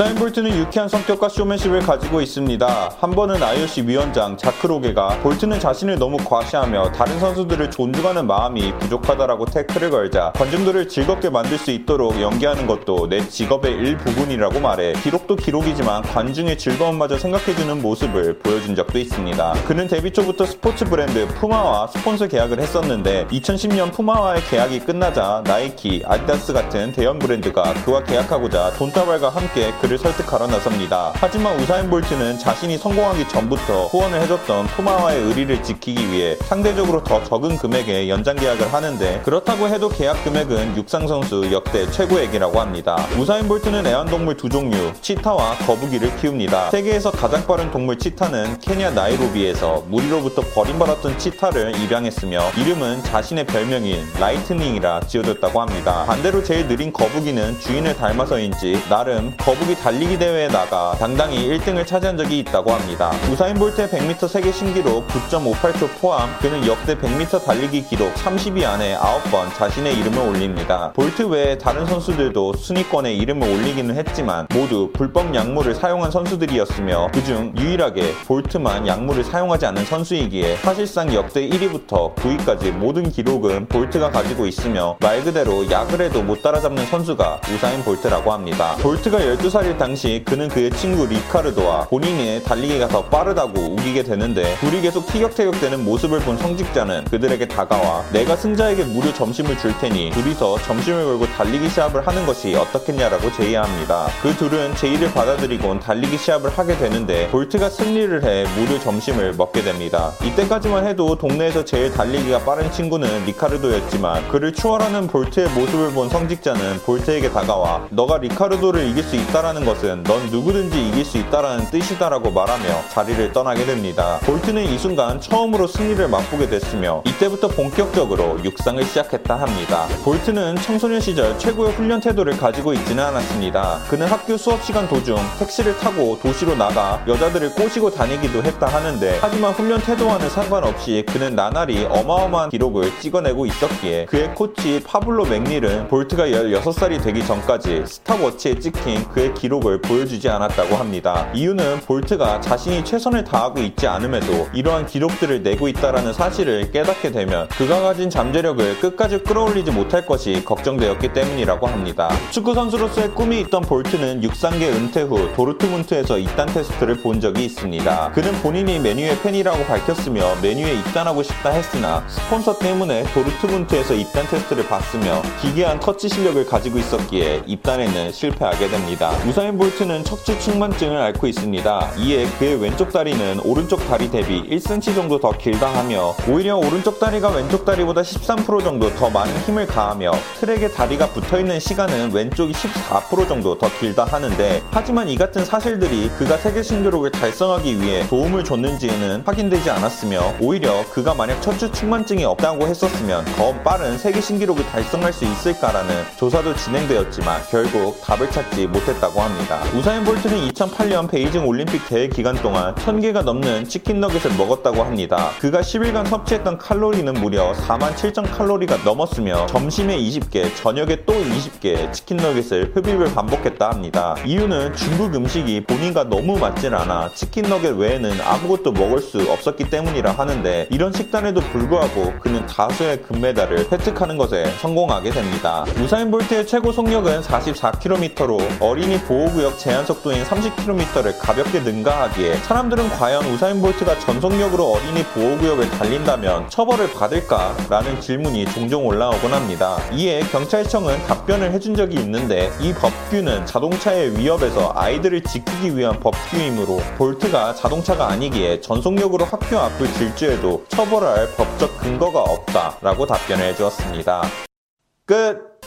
우사인 볼트는 유쾌한 성격과 쇼맨십을 가지고 있습니다. 한 번은 IOC 위원장 자크 로게가 볼트는 자신을 너무 과시하며 다른 선수들을 존중하는 마음이 부족하다라고 태클을 걸자 관중들을 즐겁게 만들 수 있도록 연기하는 것도 내 직업의 일부분이라고 말해 기록도 기록이지만 관중의 즐거움마저 생각해주는 모습을 보여준 적도 있습니다. 그는 데뷔 초부터 스포츠 브랜드 푸마와 스폰서 계약을 했었는데 2010년 푸마와의 계약이 끝나자 나이키, 아디다스 같은 대형 브랜드가 그와 계약하고자 돈다발과 함께 그를 설득하러 나섭니다. 하지만 우사인 볼트는 자신이 성공하기 전부터 후원을 해줬던 푸마와의 의리를 지키기 위해 상대적으로 더 적은 금액의 연장 계약을 하는데 그렇다고 해도 계약 금액은 육상 선수 역대 최고액이라고 합니다. 우사인 볼트는 애완동물 두 종류, 치타와 거북이를 키웁니다. 세계에서 가장 빠른 동물 치타는 케냐 나이로비에서 무리로부터 버림받았던 치타를 입양했으며 이름은 자신의 별명인 Lightning이라 지어졌다고 합니다. 반대로 제일 느린 거북이는 주인을 닮아서인지 나름 거북이 달리기 대회에 나가 당당히 1등을 차지한 적이 있다고 합니다. 우사인 볼트의 100m 세계 신기록 9.58초 포함 그는 역대 100m 달리기 기록 30위 안에 9번 자신의 이름을 올립니다. 볼트 외에 다른 선수들도 순위권에 이름을 올리기는 했지만 모두 불법 약물을 사용한 선수들이었으며 그중 유일하게 볼트만 약물을 사용하지 않은 선수이기에 사실상 역대 1위부터 9위까지 모든 기록은 볼트가 가지고 있으며 말 그대로 약을 해도 못 따라잡는 선수가 우사인 볼트라고 합니다. 볼트가 12살 일 당시 그는 그의 친구 리카르도와 본인의 달리기가 더 빠르다고 우기게 되는데 둘이 계속 티격태격되는 모습을 본 성직자는 그들에게 다가와 내가 승자에게 무료 점심을 줄 테니 둘이서 점심을 걸고 달리기 시합을 하는 것이 어떻겠냐라고 제의합니다. 그 둘은 제의를 받아들이곤 달리기 시합을 하게 되는데 볼트가 승리를 해 무료 점심을 먹게 됩니다. 이때까지만 해도 동네에서 제일 달리기가 빠른 친구는 리카르도였지만 그를 추월하는 볼트의 모습을 본 성직자는 볼트에게 다가와 너가 리카르도를 이길 수 있다라는 것은 넌 누구든지 이길 수 있다라는 뜻이다라고 말하며 자리를 떠나게 됩니다. 볼트는 이 순간 처음으로 승리를 맛보게 됐으며 이때부터 본격적으로 육상을 시작했다 합니다. 볼트는 청소년 시절 최고의 훈련 태도를 가지고 있지는 않았습니다. 그는 학교 수업 시간 도중 택시를 타고 도시로 나가 여자들을 꼬시고 다니기도 했다 하는데 하지만 훈련 태도와는 상관없이 그는 나날이 어마어마한 기록을 찍어내고 있었기에 그의 코치 파블로 맥닐은 볼트가 16살이 되기 전까지 스탑워치에 찍힌 그의 기록을 보여주지 않았다고 합니다. 이유는 볼트가 자신이 최선을 다하고 있지 않음에도 이러한 기록들을 내고 있다는 사실을 깨닫게 되면 그가 가진 잠재력을 끝까지 끌어올리지 못할 것이 걱정되었기 때문이라고 합니다. 축구 선수로서의 꿈이 있던 볼트는 육상계 은퇴 후 도르트문트에서 입단 테스트를 본 적이 있습니다. 그는 본인이 메뉴의 팬이라고 밝혔으며 메뉴에 입단하고 싶다 했으나 스폰서 때문에 도르트문트에서 입단 테스트를 봤으며 기괴한 터치 실력을 가지고 있었기에 입단에는 실패하게 됩니다. 우사인 볼트는 척추 측만증을 앓고 있습니다. 이에 그의 왼쪽 다리는 오른쪽 다리 대비 1cm 정도 더 길다 하며 오히려 오른쪽 다리가 왼쪽 다리보다 13% 정도 더 많은 힘을 가하며 트랙에 다리가 붙어있는 시간은 왼쪽이 14% 정도 더 길다 하는데 하지만 이 같은 사실들이 그가 세계 신기록을 달성하기 위해 도움을 줬는지는 확인되지 않았으며 오히려 그가 만약 척추 측만증이 없다고 했었으면 더 빠른 세계 신기록을 달성할 수 있을까라는 조사도 진행되었지만 결국 답을 찾지 못했다고 합니다. 우사인 볼트는 2008년 베이징 올림픽 대회 기간 동안 1000개가 넘는 치킨 너겟을 먹었다고 합니다. 그가 10일간 섭취했던 칼로리는 무려 4만 7천 칼로리가 넘었으며 점심에 20개, 저녁에 또 20개 치킨 너겟을 흡입을 반복했다 합니다. 이유는 중국 음식이 본인과 너무 맞질 않아 치킨 너겟 외에는 아무것도 먹을 수 없었기 때문이라 하는데 이런 식단에도 불구하고 그는 다수의 금메달을 획득하는 것에 성공하게 됩니다. 우사인 볼트의 최고 속력은 44km로 어린이 보호구역 제한 속도인 30km를 가볍게 능가하기에 사람들은 과연 우사인 볼트가 전속력으로 어린이 보호구역을 달린다면 처벌을 받을까 라는 질문이 종종 올라오곤 합니다. 이에 경찰청은 답변을 해준 적이 있는데 이 법규는 자동차의 위협에서 아이들을 지키기 위한 법규이므로 볼트가 자동차가 아니기에 전속력으로 학교 앞을 질주해도 처벌할 법적 근거가 없다라고 답변을 해주었습니다. 끝!